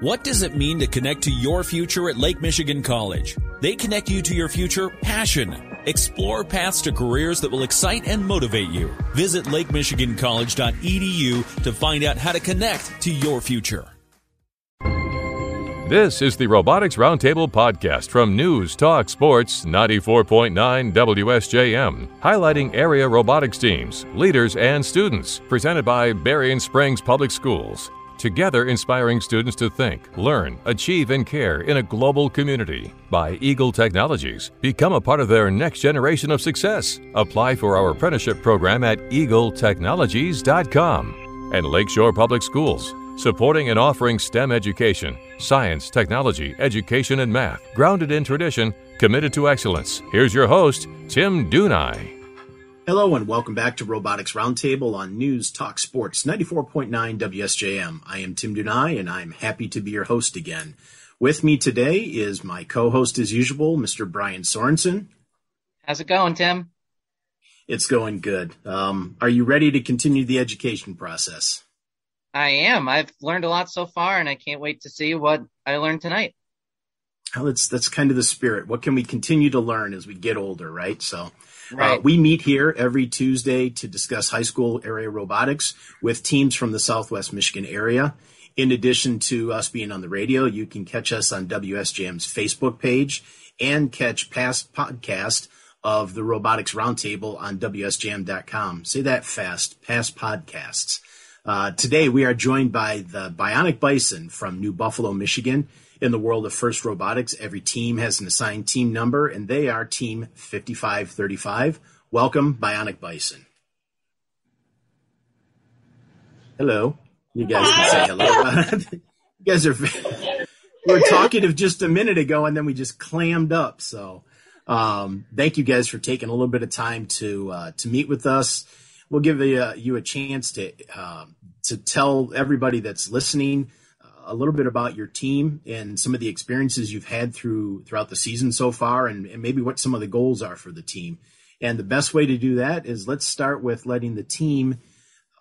What does it mean to connect to your future at Lake Michigan College? They connect you to your future passion. Explore paths to careers that will excite and motivate you. Visit lakemichigancollege.edu to find out how to connect to your future. This is the Robotics Roundtable podcast from News Talk Sports 94.9 WSJM, highlighting area robotics teams, leaders, and students, presented by Berrien Springs Public Schools. Together inspiring students to think, learn, achieve, and care in a global community. By Eagle Technologies. Become a part of their next generation of success. Apply for our apprenticeship program at eagletechnologies.com. And Lakeshore Public Schools supporting and offering STEM education, science, technology, education, and math, grounded in tradition, committed to excellence. Here's your host, Tim Dunaj. Hello and welcome back to Robotics Roundtable on News Talk Sports 94.9 WSJM. I am Tim Dunaj and I'm happy to be your host again. With me today is my co-host as usual, Mr. Brian Sorensen. How's it going, Tim? It's going good. Um, are you ready to continue the education process? I am. I've learned a lot so far, and I can't wait to see what I learned tonight. Well, that's that's kind of the spirit. What can we continue to learn as we get older, right? So, Right. uh, we meet here every Tuesday to discuss high school area robotics with teams from the Southwest Michigan area. In addition to us being on the radio, you can catch us on WSJM's Facebook page and catch past podcast of the Robotics Roundtable on WSJM.com. Say that fast, past podcasts. Uh, today we are joined by the Bionic Bison from New Buffalo, Michigan. In the world of FIRST Robotics, every team has an assigned team number, and they are Team 5535. Welcome, Bionic Bison. Hello. You guys can say hello. you guys are. We were talkative just a minute ago, and then we just clammed up. So, um, thank you guys for taking a little bit of time to uh, to meet with us. We'll give you a, you a chance to uh, to tell everybody that's listening a little bit about your team and some of the experiences you've had through throughout the season so far, and, and maybe what some of the goals are for the team. And the best way to do that is let's start with letting the team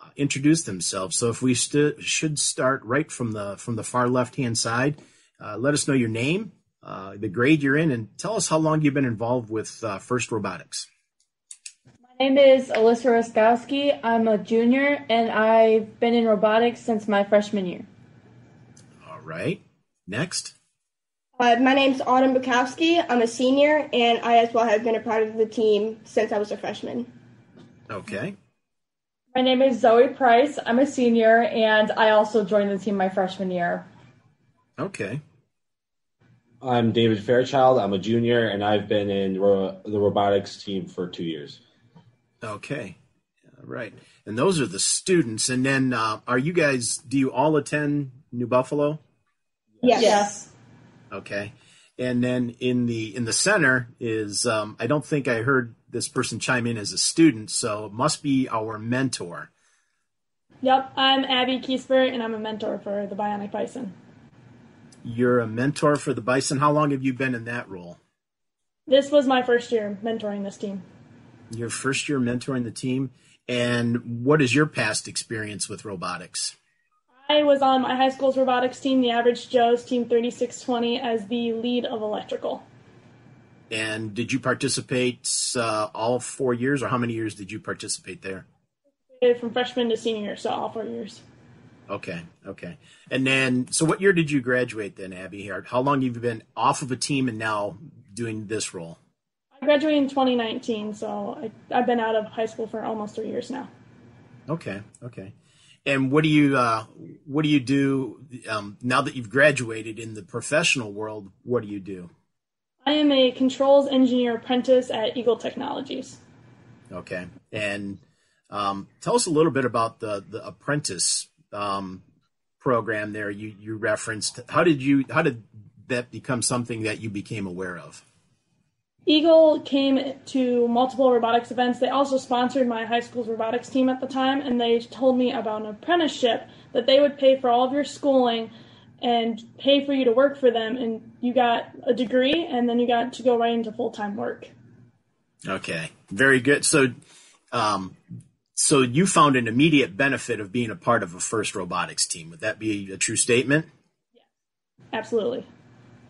uh, introduce themselves. So if we st- should start right from the from the far left hand side, uh, let us know your name, uh, the grade you're in, and tell us how long you've been involved with uh, First Robotics. My name is Alyssa Roskowski. I'm a junior and I've been in robotics since my freshman year. All right. Next. Uh, my name's Autumn Bukowski. I'm a senior, and I as well have been a part of the team since I was a freshman. Okay. My name is Zoe Price. I'm a senior and I also joined the team my freshman year. Okay. I'm David Fairchild. I'm a junior, and I've been in ro- the robotics team for two years. Okay. All right. And those are the students. And then, uh, are you guys? Do you all attend New Buffalo? Yes. yes. Okay. And then in the in the center is um, I don't think I heard this person chime in as a student, so it must be our mentor. Yep, I'm Abby Kiesberg and I'm a mentor for the Bionic Bison. You're a mentor for the Bison. How long have you been in that role? This was my first year mentoring this team. Your first year mentoring the team. And what is your past experience with robotics? I was on my high school's robotics team, the Average Joe's Team 3620, as the lead of electrical. And did you participate uh, all four years, or how many years did you participate there? From freshman to senior year, so all four years. Okay, okay. And then, so what year did you graduate then, Abby? Here, how long have you been off of a team and now doing this role? I graduated in 2019, so I, I've been out of high school for almost three years now. Okay, okay. And what do you uh, what do you do um, now that you've graduated in the professional world? What do you do? I am a controls engineer apprentice at Eagle Technologies. Okay, and um, tell us a little bit about the the apprentice um, program there you you referenced. How did you how did that become something that you became aware of? Eagle came to multiple robotics events. They also sponsored my high school's robotics team at the time, and they told me about an apprenticeship that they would pay for all of your schooling and pay for you to work for them. And you got a degree, and then you got to go right into full time work. Okay, very good. So, um, so you found an immediate benefit of being a part of a first robotics team. Would that be a true statement? absolutely.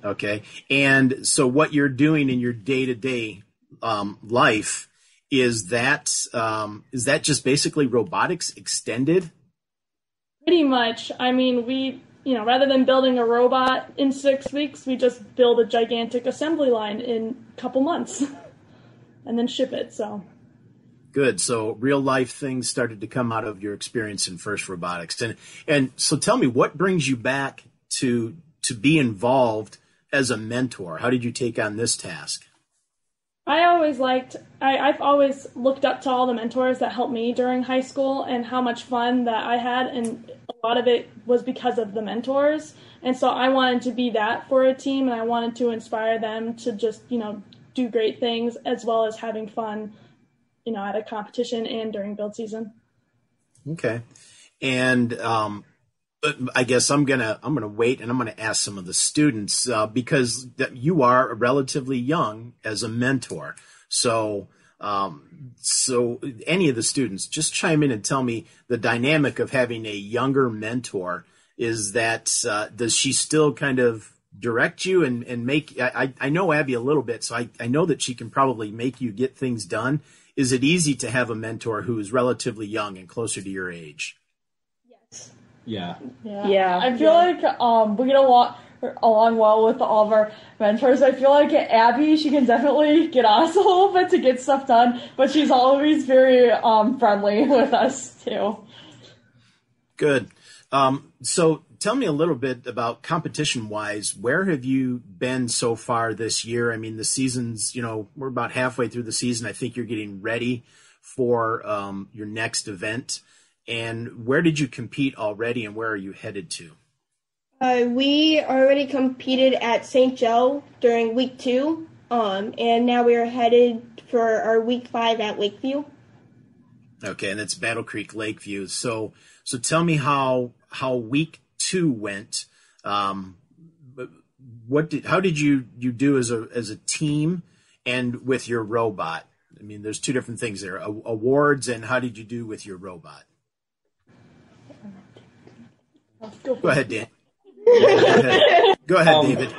Okay. And so what you're doing in your day to day life is that um, is that just basically robotics extended? Pretty much. I mean, we you know rather than building a robot in six weeks, we just build a gigantic assembly line in a couple months, and then ship it. So. Good. So real life things started to come out of your experience in FIRST Robotics, and and so tell me what brings you back to to be involved as a mentor. How did you take on this task? I always liked, I, I've always looked up to all the mentors that helped me during high school and how much fun that I had. And a lot of it was because of the mentors. And so I wanted to be that for a team and I wanted to inspire them to just, you know, do great things as well as having fun, you know, at a competition and during build season. Okay. And, um, I guess I'm gonna I'm gonna wait and I'm gonna ask some of the students uh, because you are relatively young as a mentor. So um, so any of the students just chime in and tell me the dynamic of having a younger mentor. Is that uh, does she still kind of direct you and and make I I know Abby a little bit, so I I know that she can probably make you get things done. Is it easy to have a mentor who is relatively young and closer to your age? Yeah. Yeah. yeah. I feel yeah. like um, we get along, along well with all of our mentors. I feel like Abby, she can definitely get on us a little bit to get stuff done, but she's always very um, friendly with us too. Good. Um, so tell me a little bit about competition wise. Where have you been so far this year? I mean, the season's, you know, we're about halfway through the season. I think you're getting ready for um, your next event. And where did you compete already, and where are you headed to? Uh, we already competed at St. Joe during week two, um, and now we are headed for our week five at Lakeview. Okay, and that's Battle Creek Lakeview. So, so tell me how how week two went. Um, what did how did you you do as a as a team and with your robot? I mean, there's two different things there: awards and how did you do with your robot? Go ahead, Dan. Go ahead, um, David.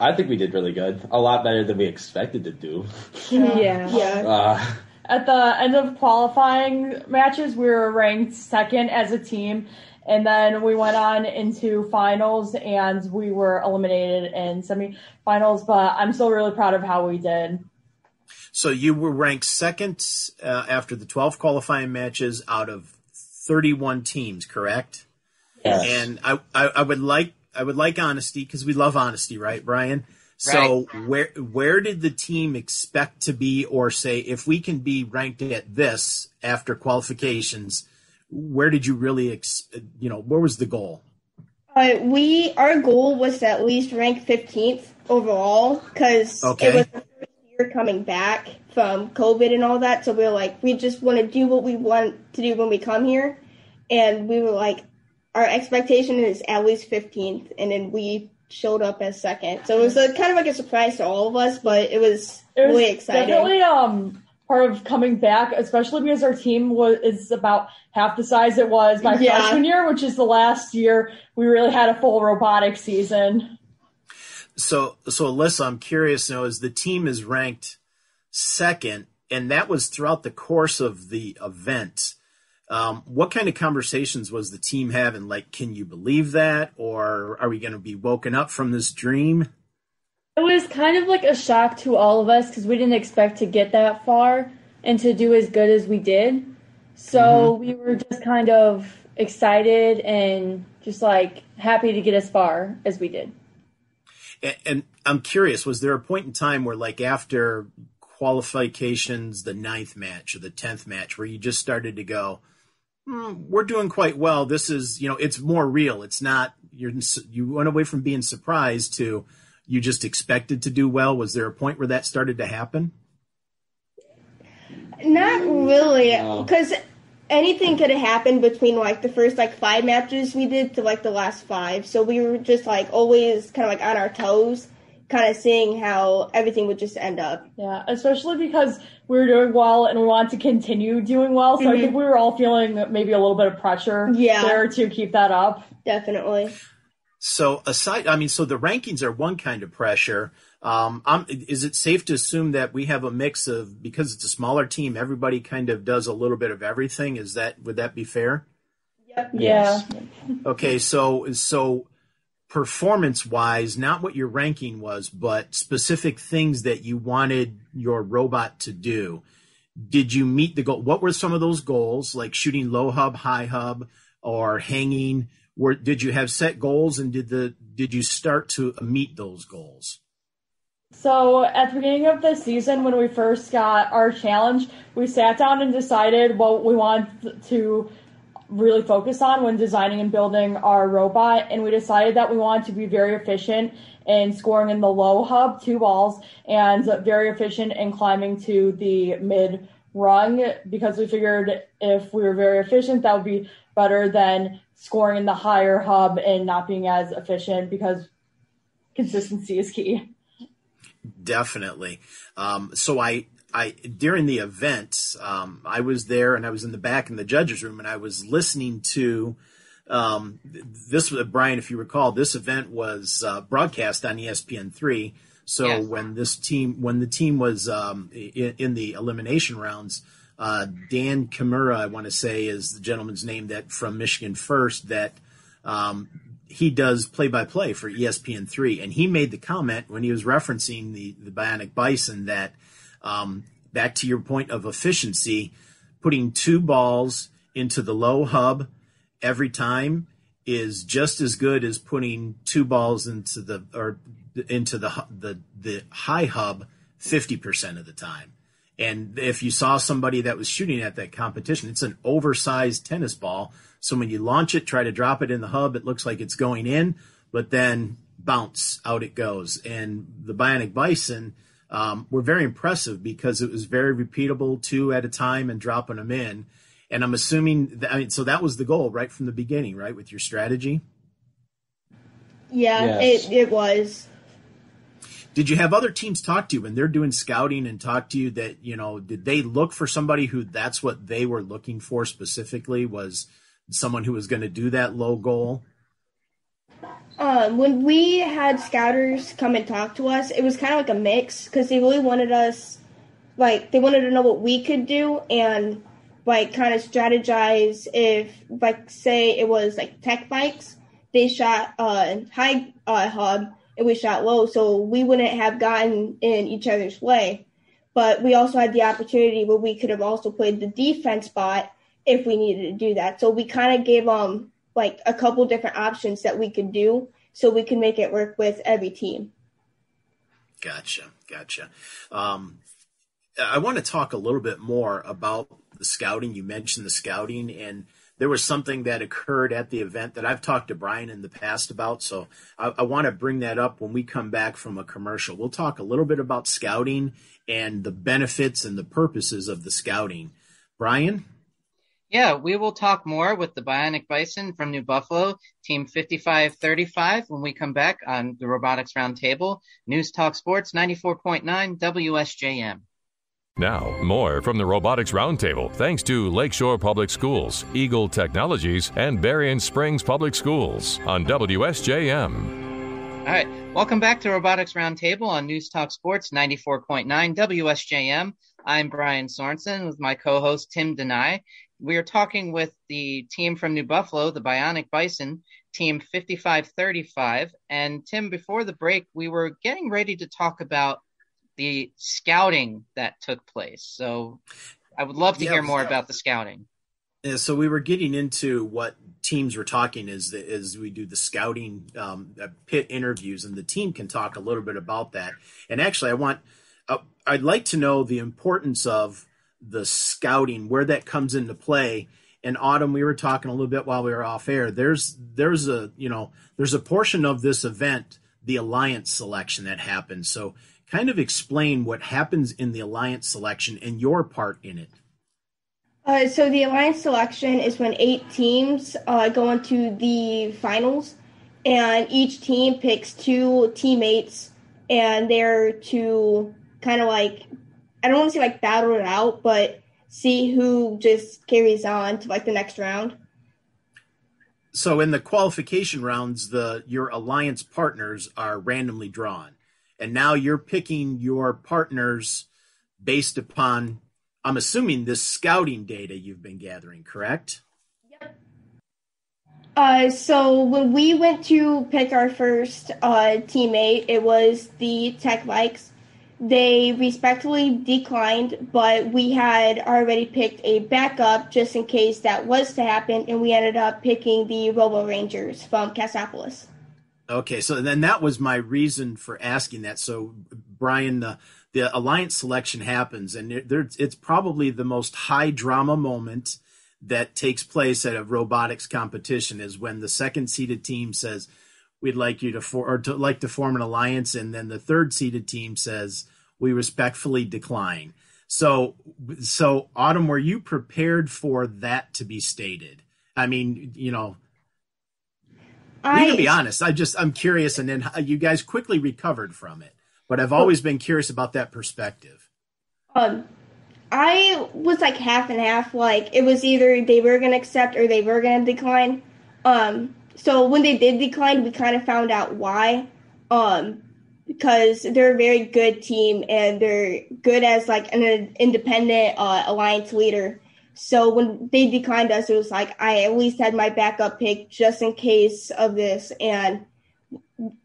I think we did really good. A lot better than we expected to do. Yeah. Yeah. Uh, At the end of qualifying matches, we were ranked second as a team. And then we went on into finals and we were eliminated in semifinals. But I'm still really proud of how we did. So you were ranked second uh, after the 12 qualifying matches out of 31 teams, correct? Yes. And I, I, I would like I would like honesty because we love honesty, right, Brian? So right. where where did the team expect to be, or say if we can be ranked at this after qualifications? Where did you really, ex- you know, where was the goal? Uh, we our goal was to at least rank 15th overall because okay. it was the first year coming back from COVID and all that. So we were like, we just want to do what we want to do when we come here, and we were like, our expectation is at least 15th, and then we showed up as second. So it was a, kind of like a surprise to all of us, but it was, it was really exciting. Definitely um, part of coming back, especially because our team was is about half the size it was my yeah. freshman year, which is the last year we really had a full robotic season. So, so Alyssa, I'm curious now, is the team is ranked second, and that was throughout the course of the event. Um, what kind of conversations was the team having? Like, can you believe that? Or are we going to be woken up from this dream? It was kind of like a shock to all of us because we didn't expect to get that far and to do as good as we did. So mm-hmm. we were just kind of excited and just like happy to get as far as we did. And, and I'm curious, was there a point in time where, like, after qualifications, the ninth match or the tenth match, where you just started to go, mm, we're doing quite well. This is, you know, it's more real. It's not, you're, you went away from being surprised to you just expected to do well. Was there a point where that started to happen? Not really, because anything could have happened between like the first like five matches we did to like the last five. So we were just like always kind of like on our toes kind of seeing how everything would just end up. Yeah, especially because we were doing well and we want to continue doing well. So mm-hmm. I think we were all feeling maybe a little bit of pressure yeah. there to keep that up. Definitely. So aside, I mean, so the rankings are one kind of pressure. Um, I'm, is it safe to assume that we have a mix of because it's a smaller team, everybody kind of does a little bit of everything? Is that would that be fair? Yep. Yeah. Okay, so so performance wise, not what your ranking was, but specific things that you wanted your robot to do. Did you meet the goal? What were some of those goals, like shooting low hub, high hub, or hanging? Did you have set goals, and did the did you start to meet those goals? So at the beginning of the season, when we first got our challenge, we sat down and decided what we wanted to really focus on when designing and building our robot. And we decided that we wanted to be very efficient in scoring in the low hub, two balls, and very efficient in climbing to the mid rung because we figured if we were very efficient, that would be better than scoring in the higher hub and not being as efficient because consistency is key. Definitely. Um, so I, I during the event, um, I was there and I was in the back in the judges' room and I was listening to um, this. Brian, if you recall, this event was uh, broadcast on ESPN three. So yes. when this team, when the team was um, in, in, the elimination rounds, uh, Dan Kimura, I want to say, is the gentleman's name that from Michigan First that um, he does play by play for ESPN three, and he made the comment when he was referencing the the Bionic Bison that um, back to your point of efficiency, putting two balls into the low hub every time is just as good as putting two balls into the or into the the the high hub 50% of the time. And if you saw somebody that was shooting at that competition, it's an oversized tennis ball so when you launch it, try to drop it in the hub, it looks like it's going in, but then bounce out it goes. And the Bionic Bison um, were very impressive because it was very repeatable, two at a time, and dropping them in. And I'm assuming that, I mean, so that was the goal right from the beginning, right, with your strategy. Yeah, yes. it it was. Did you have other teams talk to you when they're doing scouting and talk to you that you know did they look for somebody who that's what they were looking for specifically was someone who was going to do that low goal? Um, when we had scouters come and talk to us, it was kind of like a mix because they really wanted us, like, they wanted to know what we could do and, like, kind of strategize if, like, say it was like Tech Vikes, they shot uh, high uh, hub and we shot low, so we wouldn't have gotten in each other's way. But we also had the opportunity where we could have also played the defense spot if we needed to do that. So we kind of gave them um, like a couple different options that we could do so we can make it work with every team. Gotcha, gotcha. Um, I want to talk a little bit more about the scouting. You mentioned the scouting, and there was something that occurred at the event that I've talked to Brian in the past about. So I, I want to bring that up when we come back from a commercial. We'll talk a little bit about scouting and the benefits and the purposes of the scouting. Brian? Yeah, we will talk more with the Bionic Bison from New Buffalo, Team 5535, when we come back on the Robotics Roundtable. News Talk Sports 94.9 WSJM. Now, more from the Robotics Roundtable, thanks to Lakeshore Public Schools, Eagle Technologies, and Berrien Springs Public Schools on WSJM. All right, welcome back to Robotics Roundtable on News Talk Sports 94.9 WSJM. I'm Brian Sorensen with my co-host Tim Dunaj, we are talking with the team from New Buffalo, the Bionic Bison, team 5535. And Tim, before the break, we were getting ready to talk about the scouting that took place. So I would love to yeah, hear more about the scouting. Yeah, so we were getting into what teams were talking as as we do the scouting um, pit interviews, and the team can talk a little bit about that. And actually, I want uh, I'd like to know the importance of the scouting, where that comes into play. And Autumn, we were talking a little bit while we were off air. There's there's a you know there's a portion of this event, the alliance selection that happens. So kind of explain what happens in the alliance selection and your part in it. Uh, so the alliance selection is when eight teams uh, go into the finals, and each team picks two teammates, and they're to kind of like I don't want to say like battle it out, but see who just carries on to like the next round. so in the qualification rounds, the your alliance partners are randomly drawn, and now you're picking your partners based upon. I'm assuming this scouting data you've been gathering, correct? Yep. Uh, so when we went to pick our first uh, teammate, it was the Tech Vikes. They respectfully declined, but we had already picked a backup just in case that was to happen, and we ended up picking the Robo Rangers from Cassopolis. Okay, so then that was my reason for asking that. So, Brian, the, the alliance selection happens, and it's probably the most high drama moment that takes place at a robotics competition is when the second seeded team says, we'd like you to for or to like to form an alliance and then the third seeded team says we respectfully decline. So so autumn were you prepared for that to be stated? I mean you know I, you can be honest. I just i'm curious and then you guys quickly recovered from it but i've always been curious about that perspective. Um i was like half and half like it was either they were going to accept or they were going to decline. Um so when they did decline, we kind of found out why. Um, because they're a very good team and they're good as like an independent uh, alliance leader. So when they declined us, it was like I at least had my backup pick just in case of this. And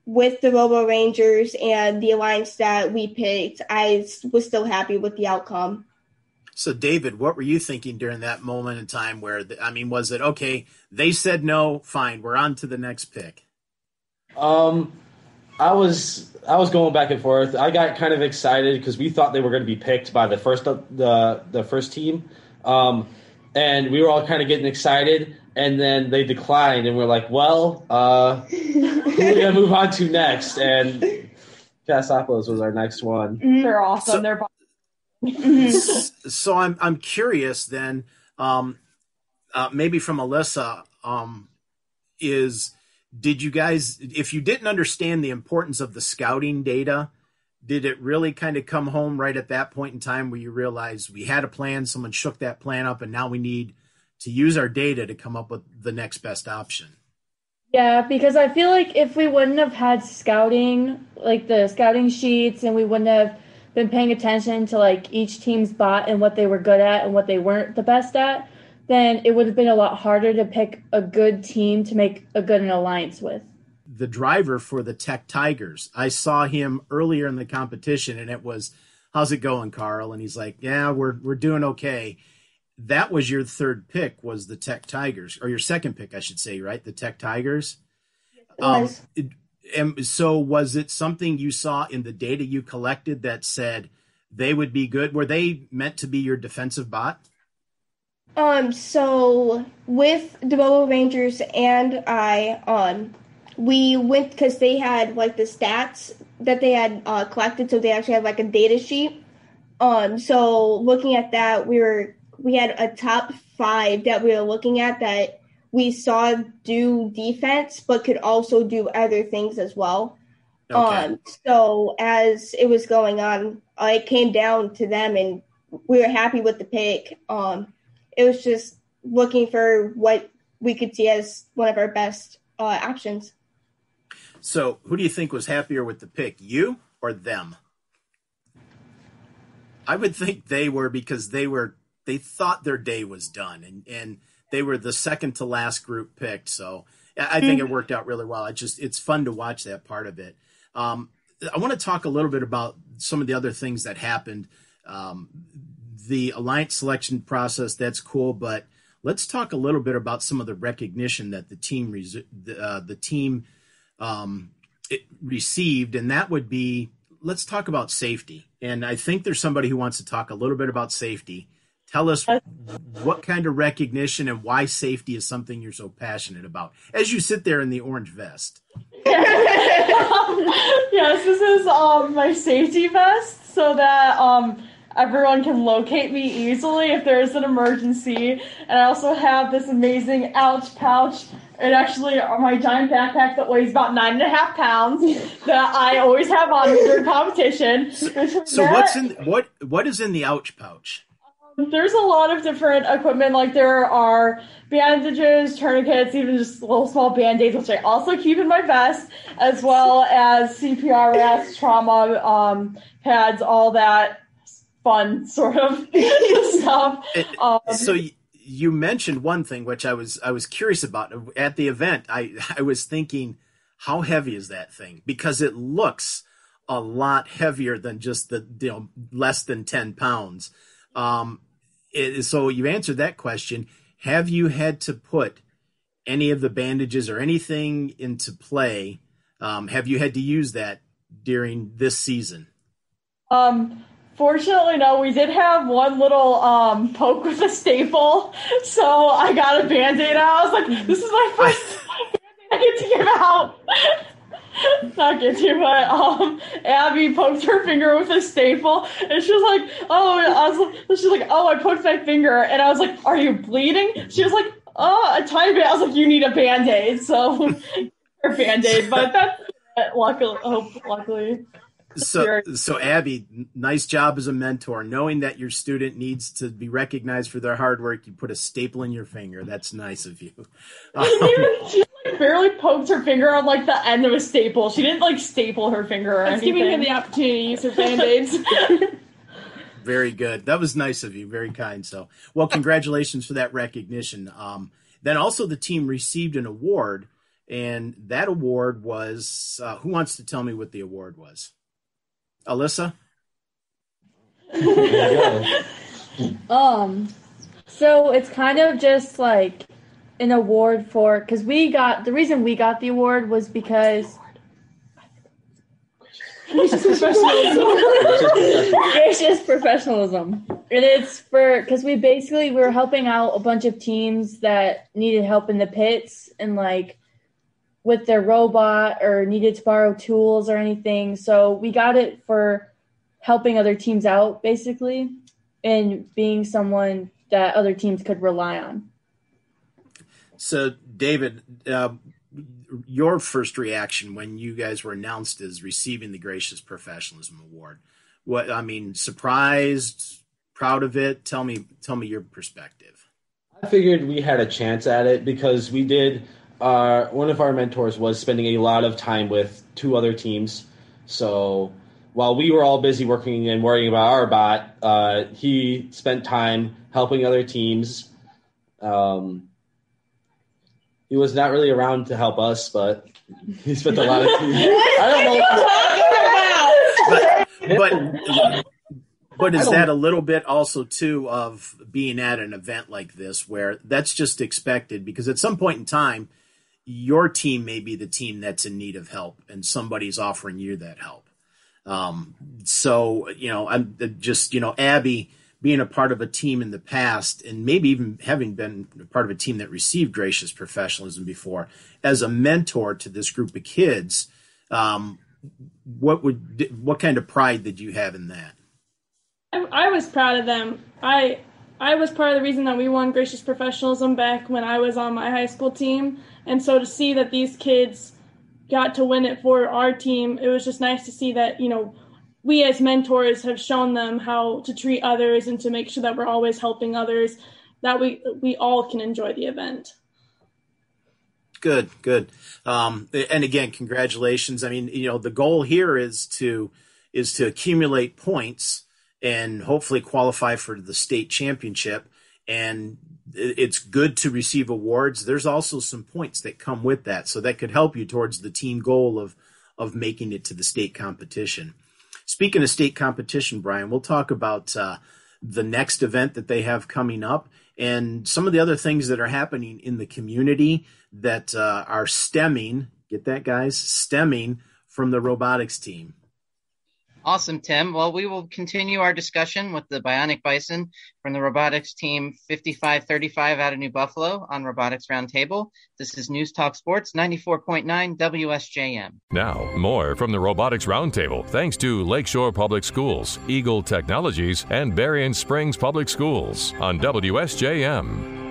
with the Robo Rangers and the alliance that we picked, I was still happy with the outcome. So, David, what were you thinking during that moment in time where, the, I mean, was it okay? They said no, fine, we're on to the next pick. Um, I was I was going back and forth. I got kind of excited because we thought they were going to be picked by the first the the first team, um, and we were all kind of getting excited. And then they declined, and we're like, "Well, uh, who are we gonna move on to next?" And Cassopolis was our next one. They're awesome. So, They're so I'm I'm curious then, um, uh, maybe from Alyssa, um, is did you guys if you didn't understand the importance of the scouting data, did it really kind of come home right at that point in time where you realized we had a plan, someone shook that plan up, and now we need to use our data to come up with the next best option? Yeah, because I feel like if we wouldn't have had scouting, like the scouting sheets, and we wouldn't have been paying attention to like each team's bot and what they were good at and what they weren't the best at, then it would have been a lot harder to pick a good team to make a good alliance with. The driver for the Tech Tigers, I saw him earlier in the competition, and it was, "How's it going, Carl?" And he's like, "Yeah, we're we're doing okay." That was your third pick, was the Tech Tigers, or your second pick, I should say, right? The Tech Tigers. Um, and so was it something you saw in the data you collected that said they would be good? Were they meant to be your defensive bot? Um, so with the Robo Rangers and I, um, we went because they had like the stats that they had uh, collected, so they actually had like a data sheet. Um, so looking at that, we were we had a top five that we were looking at that we saw do defense, but could also do other things as well. Okay. Um, so as it was going on, uh, it came down to them, and we were happy with the pick. Um, it was just looking for what we could see as one of our best uh, options. So, who do you think was happier with the pick, you or them? I would think they were because they were they thought their day was done, and and they were the second to last group picked. So I think it worked out really well. It just it's fun to watch that part of it. Um, I want to talk a little bit about some of the other things that happened. Um, the alliance selection process that's cool, but let's talk a little bit about some of the recognition that the team res- uh, the team um, received, and that would be let's talk about safety. And I think there's somebody who wants to talk a little bit about safety. Tell us what kind of recognition and why safety is something you're so passionate about as you sit there in the orange vest. yes, this is um, my safety vest so that um, everyone can locate me easily if there is an emergency. And I also have this amazing ouch pouch. It actually my giant backpack that weighs about nine and a half pounds that I always have on during competition. So, so what's in what what is in the ouch pouch? There's a lot of different equipment. Like there are bandages, tourniquets, even just little small band-aids, which I also keep in my vest, as well as CPR masks, trauma um, pads, all that fun sort of stuff. Um, so you mentioned one thing which I was I was curious about at the event. I I was thinking, how heavy is that thing? Because it looks a lot heavier than just the you know less than ten pounds. Um, it, so you answered that question. Have you had to put any of the bandages or anything into play? Um, have you had to use that during this season? Um, fortunately, no. We did have one little um, poke with a staple, so I got a band-aid out. I was like, "This is my first band-aid I get to give out." Not get to, but um, Abby poked her finger with a staple, and she was like, "Oh," I was, she's like, "Oh, I poked my finger," and I was like, "Are you bleeding?" She was like, "Oh, a tiny bit." I was like, "You need a band aid," so her band aid, but that's luckily, oh, luckily so so abby nice job as a mentor knowing that your student needs to be recognized for their hard work you put a staple in your finger. That's nice of you. Um, she like barely poked her finger on like the end of a staple. She didn't like staple her finger or anything. giving her the opportunity to use her band-aids. Very good. That was nice of you. Very kind. So well congratulations for that recognition. Um, then also the team received an award and that award was uh, who wants to tell me what the award was Alyssa? um, so it's kind of just like an award for because we got the reason we got the award was because gracious professionalism. And it's for because we basically we were helping out a bunch of teams that needed help in the pits and like with their robot or needed to borrow tools or anything. So we got it for helping other teams out basically and being someone that other teams could rely on. So, David, uh, your first reaction when you guys were announced as receiving the Gracious Professionalism Award, what I mean, surprised, proud of it? Tell me, tell me your perspective. I figured we had a chance at it because we did our one of our mentors was spending a lot of time with two other teams. So while we were all busy working and worrying about our bot, uh, he spent time helping other teams. Um, he was not really around to help us, but he spent a lot of time. I don't know. But, but but is that a little bit also too of being at an event like this where that's just expected because at some point in time your team may be the team that's in need of help and somebody's offering you that help. Um, so, you know, I'm just, you know, Abby being a part of a team in the past and maybe even having been part of a team that received gracious professionalism before as a mentor to this group of kids, um, what would, what kind of pride did you have in that? I, I was proud of them. I, I was part of the reason that we won gracious professionalism back when I was on my high school team. And so to see that these kids got to win it for our team, it was just nice to see that, you know, we as mentors have shown them how to treat others and to make sure that we're always helping others, that we we all can enjoy the event. Good, good. Um, and again, congratulations. I mean, you know, the goal here is to is to accumulate points and hopefully qualify for the state championship. And it's good to receive awards. There's also some points that come with that, so that could help you towards the team goal of of making it to the state competition. Speaking of state competition, Brian, we'll talk about uh, the next event that they have coming up and some of the other things that are happening in the community that uh, are stemming. Get that, guys? Stemming from the robotics team. Awesome, Tim. Well, we will continue our discussion with the Bionic Bison from the robotics team 5535 out of New Buffalo on Robotics Roundtable. This is News Talk Sports 94.9 WSJM. Now, more from the Robotics Roundtable thanks to Lakeshore Public Schools, Eagle Technologies, and Berrien Springs Public Schools on WSJM.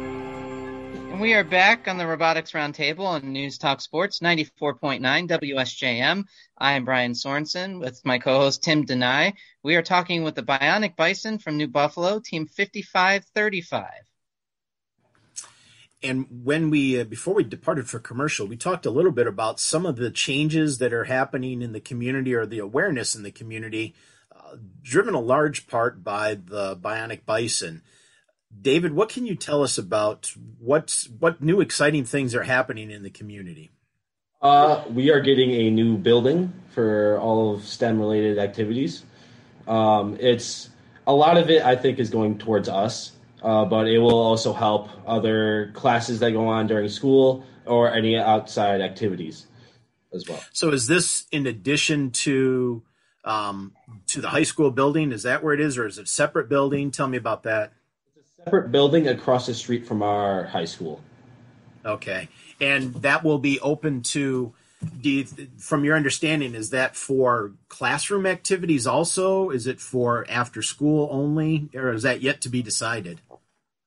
We are back on the Robotics Roundtable on News Talk Sports 94.9 WSJM. I am Brian Sorensen with my co-host Tim Dunaj. We are talking with the Bionic Bison from New Buffalo, Team 5535. And when we, uh, before we departed for commercial, we talked a little bit about some of the changes that are happening in the community or the awareness in the community, uh, driven a large part by the Bionic Bison. David, what can you tell us about what's what new exciting things are happening in the community? Uh, we are getting a new building for all of STEM related activities. Um, it's a lot of it, I think, is going towards us, uh, but it will also help other classes that go on during school or any outside activities as well. So, is this in addition to um, to the high school building? Is that where it is, or is it a separate building? Tell me about that separate building across the street from our high school. Okay, and that will be open to. You, from your understanding, is that for classroom activities also? Is it for after school only, or is that yet to be decided?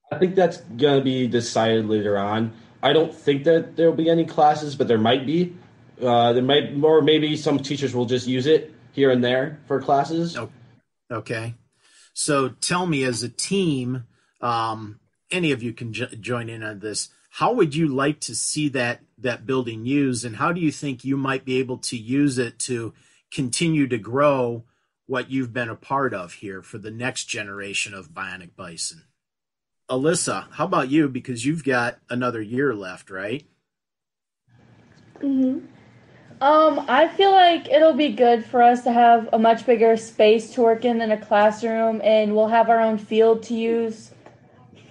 I think that's going to be decided later on. I don't think that there will be any classes, but there might be. Uh, there might, or maybe some teachers will just use it here and there for classes. Okay. So tell me, as a team, um, any of you can jo- join in on this. How would you like to see that that building used, and how do you think you might be able to use it to continue to grow what you've been a part of here for the next generation of Bionic Bison? Alyssa, how about you? Because you've got another year left, right? hmm Um, I feel like it'll be good for us to have a much bigger space to work in than a classroom, and we'll have our own field to use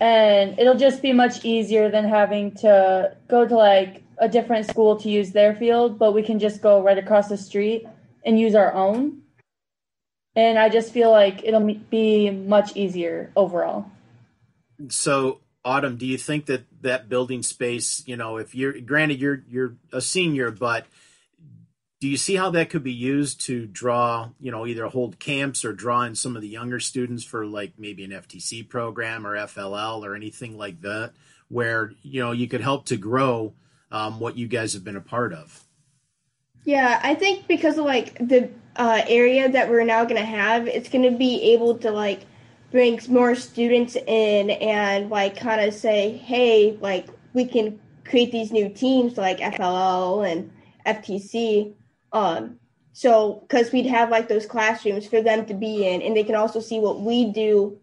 and it'll just be much easier than having to go to like a different school to use their field, but we can just go right across the street and use our own. And I just feel like it'll be much easier overall. So, Autumn, do you think that that building space, you know, if you're granted you're you're a senior, but do you see how that could be used to draw, you know, either hold camps or draw in some of the younger students for like maybe an FTC program or FLL or anything like that, where, you know, you could help to grow um, what you guys have been a part of? Yeah, I think because of like the uh, area that we're now going to have, it's going to be able to like bring more students in and like kind of say, hey, like we can create these new teams like FLL and FTC um, so, because we'd have like those classrooms for them to be in, and they can also see what we do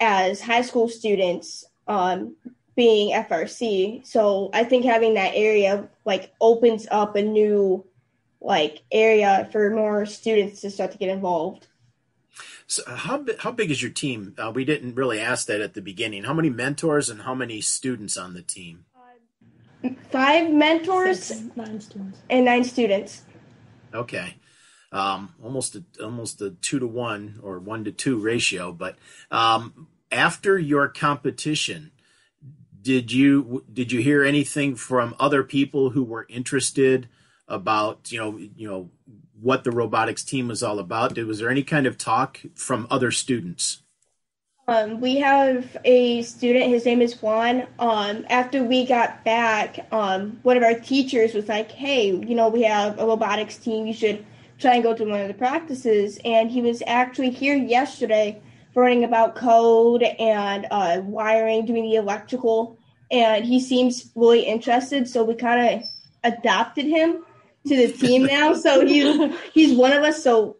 as high school students um, being FRC. So, I think having that area like opens up a new like area for more students to start to get involved. So how how big is your team? Uh, we didn't really ask that at the beginning. How many mentors and how many students on the team? Five mentors, Six, nine students, and nine students. Okay. Um, almost a, almost a two to one or one to two ratio. But um, after your competition, did you did you hear anything from other people who were interested about you know you know what the robotics team was all about? Did, was there any kind of talk from other students? Um, we have a student. His name is Juan. Um, after we got back, um, one of our teachers was like, "Hey, you know, we have a robotics team. You should try and go to one of the practices." And he was actually here yesterday, learning about code and uh, wiring, doing the electrical. And he seems really interested. So we kind of adopted him to the team now. so he's he's one of us. So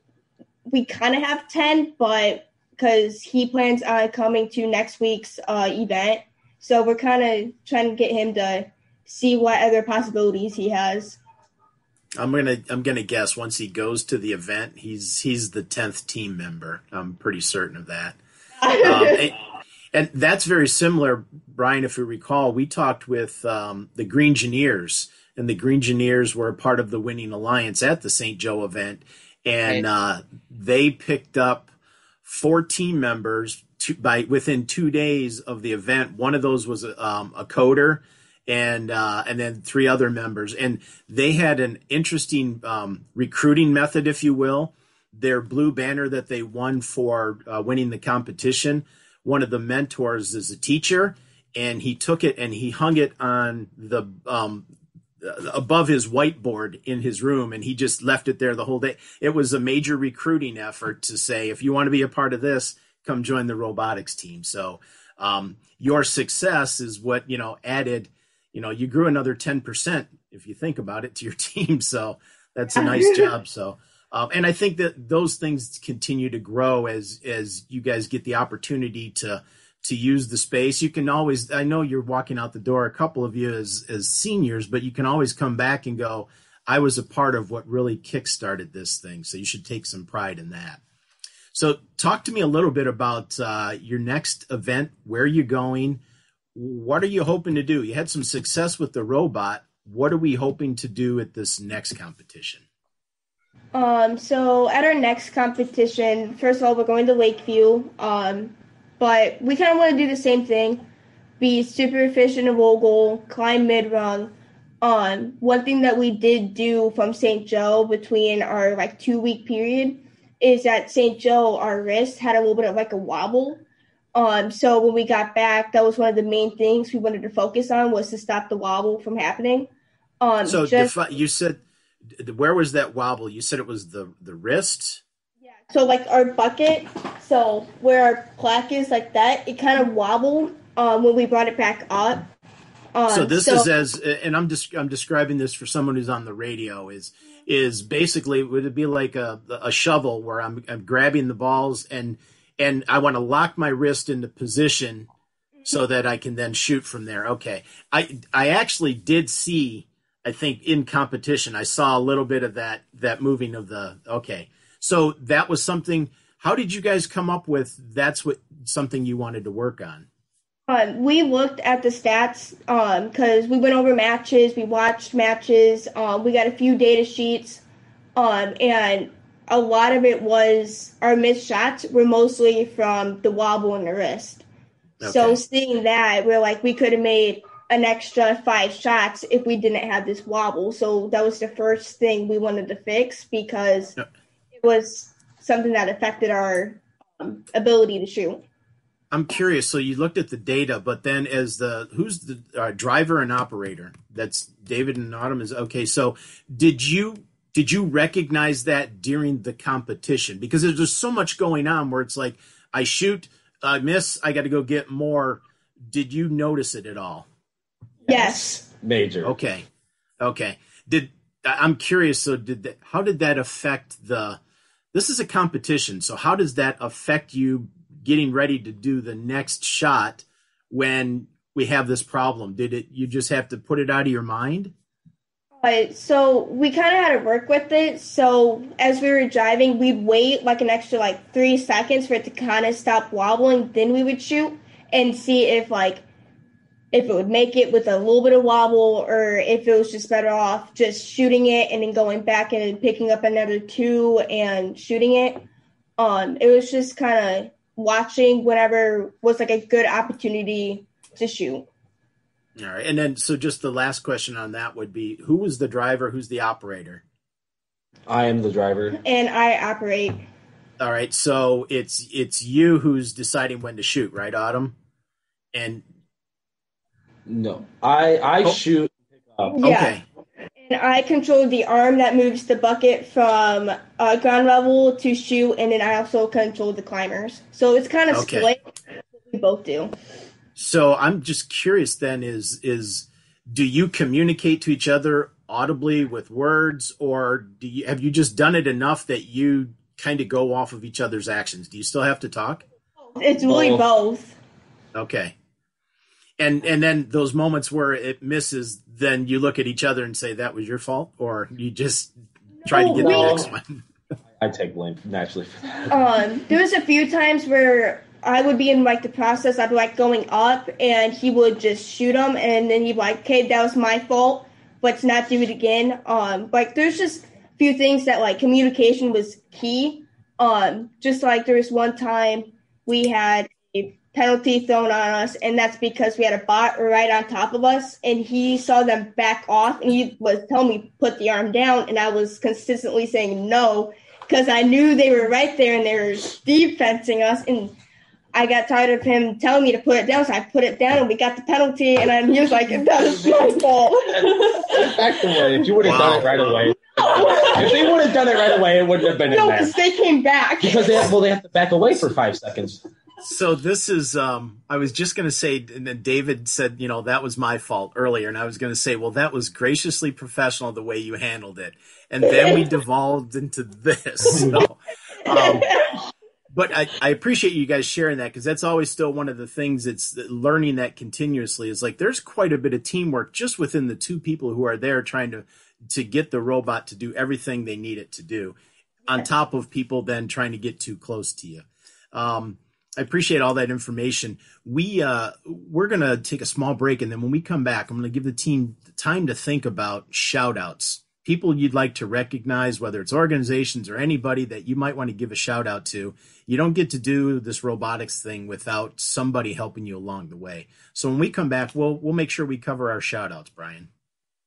we kind of have ten, but because he plans on coming to next week's uh, event. So we're kind of trying to get him to see what other possibilities he has. I'm gonna I'm gonna guess once he goes to the event, he's he's the tenth team member. I'm pretty certain of that. um, and, and, that's very similar, Brian. If you recall, we talked with um, the Green Engineers, and the Green Engineers were a part of the Winning Alliance at the St. Joe event, and uh, they picked up four team members to, by within two days of the event. One of those was um, a coder, and uh, and then three other members, and they had an interesting um, recruiting method, if you will. Their blue banner that they won for uh, winning the competition. One of the mentors is a teacher, and he took it and he hung it on the um, above his whiteboard in his room and he just left it there the whole day. It was a major recruiting effort to say, if you want to be a part of this, come join the robotics team. So um, your success is what, you know, added, you know, you grew another 10% if you think about it to your team. So that's a nice job. So, um, and I think that those things continue to grow as, as you guys get the opportunity to, to use the space. You can always, I know you're walking out the door, a couple of you as, as seniors, but you can always come back and go, I was a part of what really kickstarted this thing. So you should take some pride in that. So talk to me a little bit about uh, your next event, where you're going, what are you hoping to do? You had some success with the robot. What are we hoping to do at this next competition? Um, so at our next competition, first of all, we're going to Lakeview. Um, but we kind of want to do the same thing be super efficient in Vogel, climb mid rung. Um, one thing that we did do from St. Joe between our like two week period is that St. Joe, our wrist had a little bit of like a wobble. Um, so when we got back, that was one of the main things we wanted to focus on was to stop the wobble from happening. Um, so just, defi- you said, where was that wobble? You said it was the the wrist. So like our bucket, so where our plaque is like that, it kind of wobbled um, when we brought it back up. Um, so this so, is as, and I'm just I'm describing this for someone who's on the radio is is basically would it be like a a shovel where I'm I'm grabbing the balls and and I want to lock my wrist into position so that I can then shoot from there. Okay, I I actually did see I think in competition I saw a little bit of that that moving of the okay so that was something. How did you guys come up with that's what something you wanted to work on? Um, we looked at the stats because um, we went over matches, we watched matches, um, we got a few data sheets, um, and a lot of it was our missed shots were mostly from the wobble in the wrist. Okay. So seeing that, we're like, we could have made an extra five shots if we didn't have this wobble. So that was the first thing we wanted to fix because was something that affected our um, ability to shoot. I'm curious. So you looked at the data, but then as the who's the uh, driver and operator? That's David and Autumn. Is okay. So did you did you recognize that during the competition? Because there's just so much going on where it's like I shoot, I miss, I got to go get more. Did you notice it at all? Yes. Major. Okay. Okay. Did I'm curious. So did that? How did that affect the? This is a competition. So how does that affect you getting ready to do the next shot when we have this problem? Did it you just have to put it out of your mind? Right. So we kind of had to work with it. So as we were driving, we'd wait like an extra like three seconds for it to kind of stop wobbling. Then we would shoot and see if like if it would make it with a little bit of wobble or if it was just better off just shooting it and then going back and picking up another two and shooting it. Um, it was just kind of watching whenever was like a good opportunity to shoot. All right. And then, so just the last question on that would be who was the driver? Who's the operator? I am the driver. And I operate. All right. So it's, it's you who's deciding when to shoot, right, Autumn? And no, I I oh. shoot. Yeah. Okay. And I control the arm that moves the bucket from uh, ground level to shoot, and then I also control the climbers. So it's kind of okay. split. We both do. So I'm just curious. Then is is do you communicate to each other audibly with words, or do you have you just done it enough that you kind of go off of each other's actions? Do you still have to talk? It's really both. Okay and and then those moments where it misses, then you look at each other and say that was your fault, or you just try to get the next one. I take blame naturally for that. Um, there was a few times where I would be in like the process. I'd be like going up, and he would just shoot him, and then he'd be like, "Okay, that was my fault. Let's not do it again." Um, like there's just a few things that like communication was key. Um, just like there was one time we had a penalty thrown on us, and that's because we had a bot right on top of us, and he saw them back off, and he was telling me put the arm down, and I was consistently saying no because I knew they were right there and they were defensing us, and I got tired of him telling me to put it down, so I put it down, and we got the penalty. And then he was like, "That is was my fault." Back away. If you would have wow. done it right away, if they would have done it right away, it wouldn't have been no, because they came back. Because they have, well, they have to back away for five seconds. So this is um I was just going to say and then David said, you know, that was my fault earlier and I was going to say, well that was graciously professional the way you handled it. And then we devolved into this. So, um, but I, I appreciate you guys sharing that because that's always still one of the things it's learning that continuously is like there's quite a bit of teamwork just within the two people who are there trying to to get the robot to do everything they need it to do on top of people then trying to get too close to you um, I appreciate all that information. We uh, we're gonna take a small break, and then when we come back, I'm gonna give the team time to think about shout outs. People you'd like to recognize, whether it's organizations or anybody that you might want to give a shout out to. You don't get to do this robotics thing without somebody helping you along the way. So when we come back, we'll we'll make sure we cover our shout outs, Brian.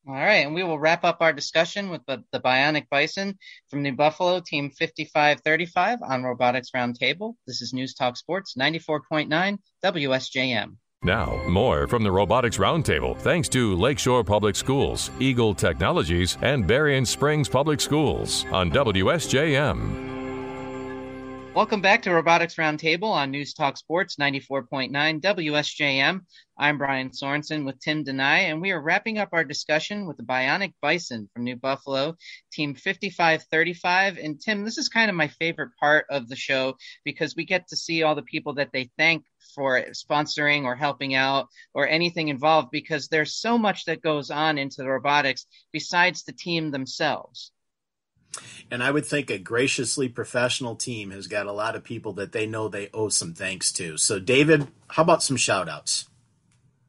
All right, and we will wrap up our discussion with the, the Bionic Bison from New Buffalo, Team 5535 on Robotics Roundtable. This is News Talk Sports 94.9 WSJM. Now, more from the Robotics Roundtable thanks to Lakeshore Public Schools, Eagle Technologies, and Berrien Springs Public Schools on WSJM. Welcome back to Robotics Roundtable on News Talk Sports 94.9 WSJM. I'm Brian Sorensen with Tim Dunaj, and we are wrapping up our discussion with the Bionic Bison from New Buffalo, Team 5535. And Tim, this is kind of my favorite part of the show because we get to see all the people that they thank for sponsoring or helping out or anything involved because there's so much that goes on into the robotics besides the team themselves. And I would think a graciously professional team has got a lot of people that they know they owe some thanks to. So, David, how about some shout outs?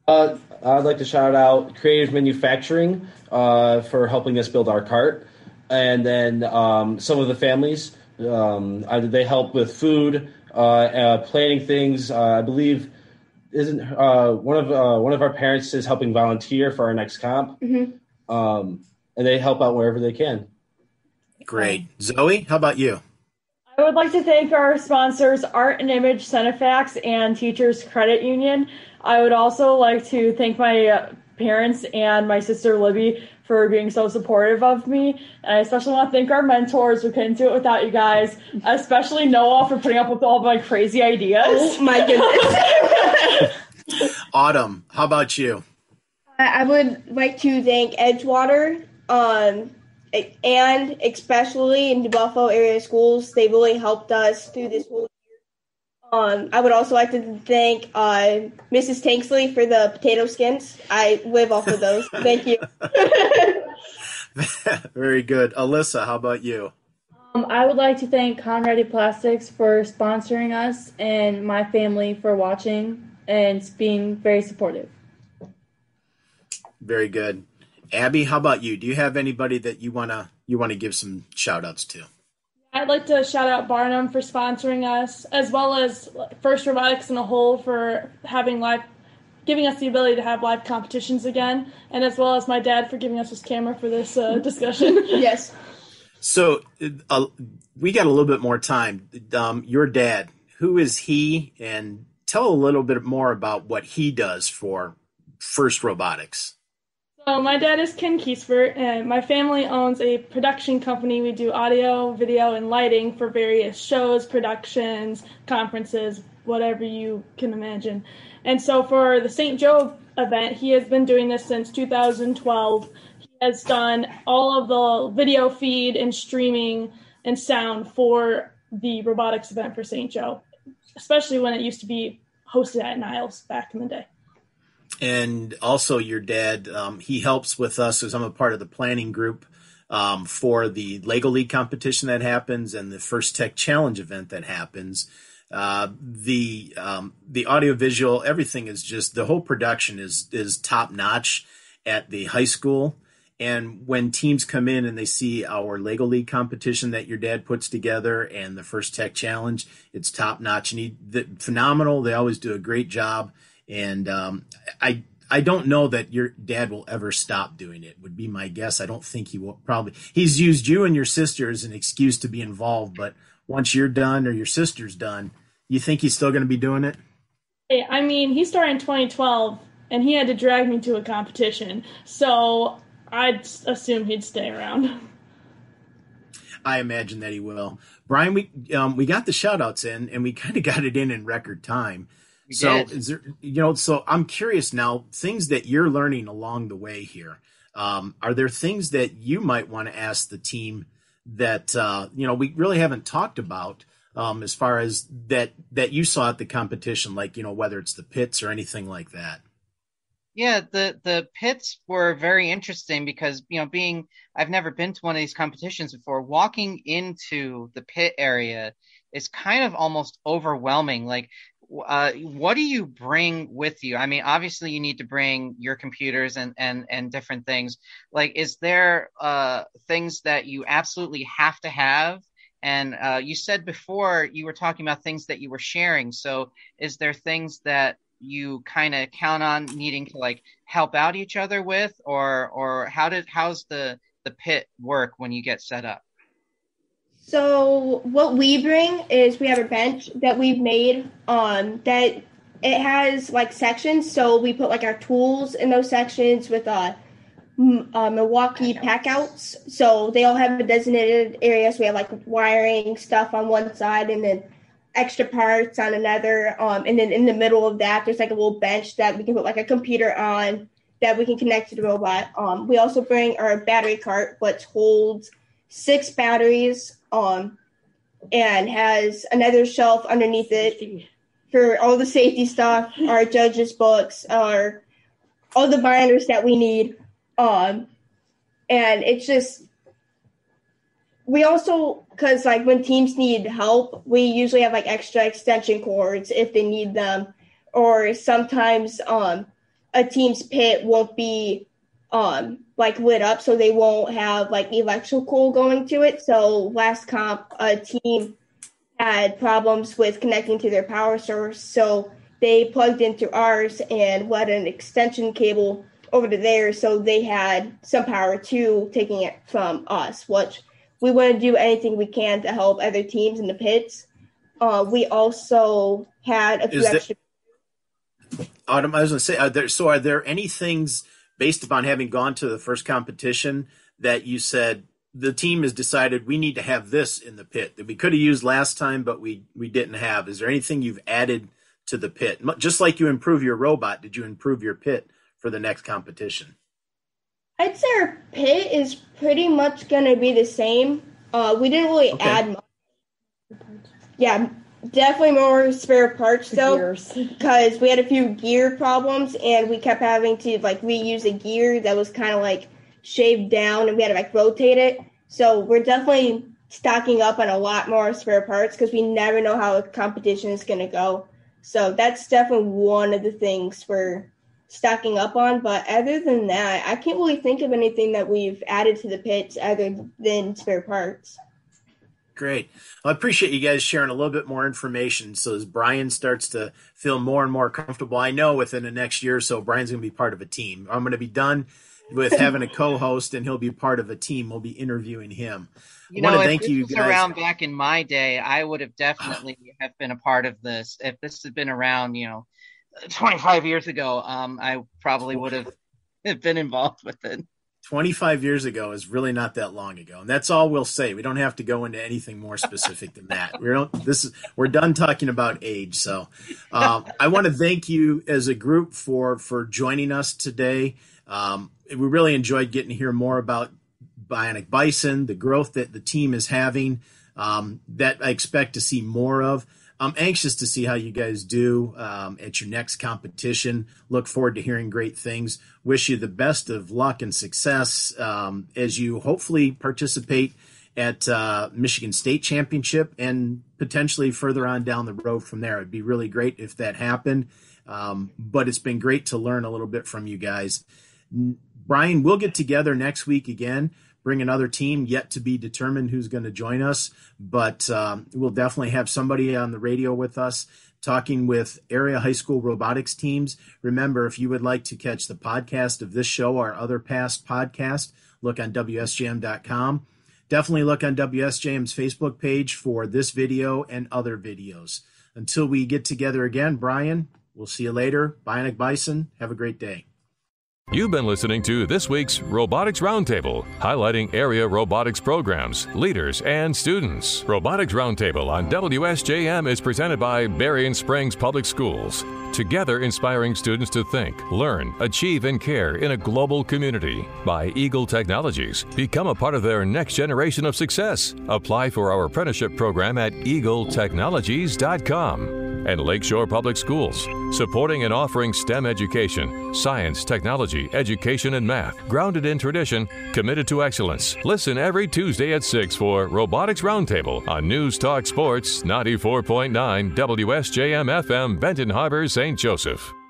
Uh, I'd like to shout out Creative Manufacturing uh, for helping us build our cart. And then um, some of the families, um, they help with food, uh, uh planning things. Uh, I believe isn't uh, one of one of our parents is helping volunteer for our next comp, mm-hmm. um, and they help out wherever they can. Great. Zoe, how about you? I would like to thank our sponsors, Art and Image Cenefax and Teachers Credit Union. I would also like to thank my uh, parents and my sister Libby for being so supportive of me. And I especially want to thank our mentors. We couldn't do it without you guys, especially Noah for putting up with all my crazy ideas. Oh my goodness. Autumn, how about you? I would like to thank Edgewater. Um, and especially in the Buffalo area schools, they really helped us through this whole year. Um, I would also like to thank uh, Mrs. Tanksley for the potato skins. I live off of those. thank you. Very good. Alyssa, how about you? Um, I would like to thank Conradi Plastics for sponsoring us and my family for watching and being very supportive. Very good. Abby, how about you? Do you have anybody that you wanna you wanna give some shout outs to? I'd like to shout out Barnum for sponsoring us, as well as First Robotics in a whole for having live, giving us the ability to have live competitions again, and as well as my dad for giving us his camera for this uh, discussion. yes. So uh, we got a little bit more time. Um, your dad, who is he, and tell a little bit more about what he does for First Robotics. So my dad is Ken Kiesbert, and my family owns a production company. We do audio, video, and lighting for various shows, productions, conferences, whatever you can imagine. And so for the St. Joe event, he has been doing this since 2012. He has done all of the video feed and streaming and sound for the robotics event for St. Joe, especially when it used to be hosted at Niles back in the day and also your dad. Um, he helps with us as I'm a part of the planning group um, for the Lego League competition that happens and the First Tech Challenge event that happens. Uh, the um, the audiovisual, everything is just the whole production is is top notch at the high school. And when teams come in and they see our Lego League competition that your dad puts together and the First Tech Challenge, it's top notch and he the, phenomenal. They always do a great job and um, I I don't know that your dad will ever stop doing it. Would be my guess. I don't think he will. Probably he's used you and your sister as an excuse to be involved, but once you're done or your sister's done, You think he's still going to be doing it? Hey, I mean, he started in 2012, and he had to drag me to a competition, so I'd assume he'd stay around. I imagine that he will. Brian, we um, we got the shout outs in, and we kind of got it in in record time. We so, did. is there, you know, so I'm curious now, things that you're learning along the way here. Um, are there things that you might want to ask the team that uh, you know we really haven't talked about um, as far as that that you saw at the competition, like you know whether it's the pits or anything like that? Yeah, the the pits were very interesting because you know being I've never been to one of these competitions before. Walking into the pit area is kind of almost overwhelming. Like uh, what do you bring with you? I mean, obviously you need to bring your computers and and and different things. Like, is there uh, things that you absolutely have to have? And uh, you said before you were talking about things that you were sharing. So, is there things that you kind of count on needing to like help out each other with, or or how did how's the the pit work when you get set up? So what we bring is we have a bench that we've made um that it has like sections. So we put like our tools in those sections with uh, uh Milwaukee packouts. So they all have a designated area. So we have like wiring stuff on one side and then extra parts on another. Um, and then in the middle of that, there's like a little bench that we can put like a computer on that we can connect to the robot. Um, we also bring our battery cart, which holds six batteries um, and has another shelf underneath it for all the safety stuff, our judges' books, our all the binders that we need. Um, and it's just we also because like when teams need help, we usually have like extra extension cords if they need them, or sometimes um, a team's pit won't be um like lit up so they won't have like electrical going to it. So last comp a team had problems with connecting to their power source, so they plugged into ours and led an extension cable over to theirs so they had some power too taking it from us, which we want to do anything we can to help other teams in the pits. Uh, we also had a few Is extra. That, I was going to say, are there, so are there any things based upon having gone to the first competition that you said the team has decided we need to have this in the pit that we could have used last time, but we we didn't have? Is there anything you've added to the pit? Just like you improve your robot, did you improve your pit for the next competition? I'd say our pit is pretty much going to be the same. Uh, we didn't really okay. add much. Yeah, Definitely more spare parts though, because we had a few gear problems and we kept having to like reuse a gear that was kind of like shaved down and we had to like rotate it. So we're definitely stocking up on a lot more spare parts because we never know how a competition is going to go. So that's definitely one of the things we're stocking up on. But other than that, I can't really think of anything that we've added to the pits other than spare parts. Great. Well, I appreciate you guys sharing a little bit more information. So as Brian starts to feel more and more comfortable, I know within the next year or so, Brian's going to be part of a team. I'm going to be done with having a co-host, and he'll be part of a team. We'll be interviewing him. You know, if this you was guys. around back in my day, I would have definitely have been a part of this. If this had been around, you know, 25 years ago, um, I probably would have been involved with it. 25 years ago is really not that long ago. And that's all we'll say. We don't have to go into anything more specific than that. We don't this is we're done talking about age. So um, i want to thank you as a group for for joining us today. Um, we really enjoyed getting to hear more about bionic bison the growth that the team is having um, that i expect to see more of I'm anxious to see how you guys do um, at your next competition. Look forward to hearing great things. Wish you the best of luck and success um, as you hopefully participate at uh, Michigan State Championship and potentially further on down the road from there. It'd be really great if that happened. Um, but it's been great to learn a little bit from you guys. Brian, we'll get together next week again bring another team yet to be determined who's going to join us, but um, we'll definitely have somebody on the radio with us talking with area high school robotics teams. Remember, if you would like to catch the podcast of this show or other past podcast, look on WSJM.com. Definitely look on WSJM's Facebook page for this video and other videos. until we get together again, Brian, we'll see you later. Bionic Bison, have a great day. You've been listening to this week's Robotics Roundtable, highlighting area robotics programs, leaders, and students. Robotics Roundtable on WSJM is presented by Berrien Springs Public Schools, together inspiring students to think, learn, achieve, and care in a global community. By Eagle Technologies, become a part of their next generation of success. Apply for our apprenticeship program at eagletechnologies.com and Lakeshore Public Schools, supporting and offering STEM education, science, technology, education, and math, grounded in tradition, committed to excellence. Listen every Tuesday at 6 for Robotics Roundtable on News Talk Sports 94.9 WSJM FM, Benton Harbor, St. Joseph.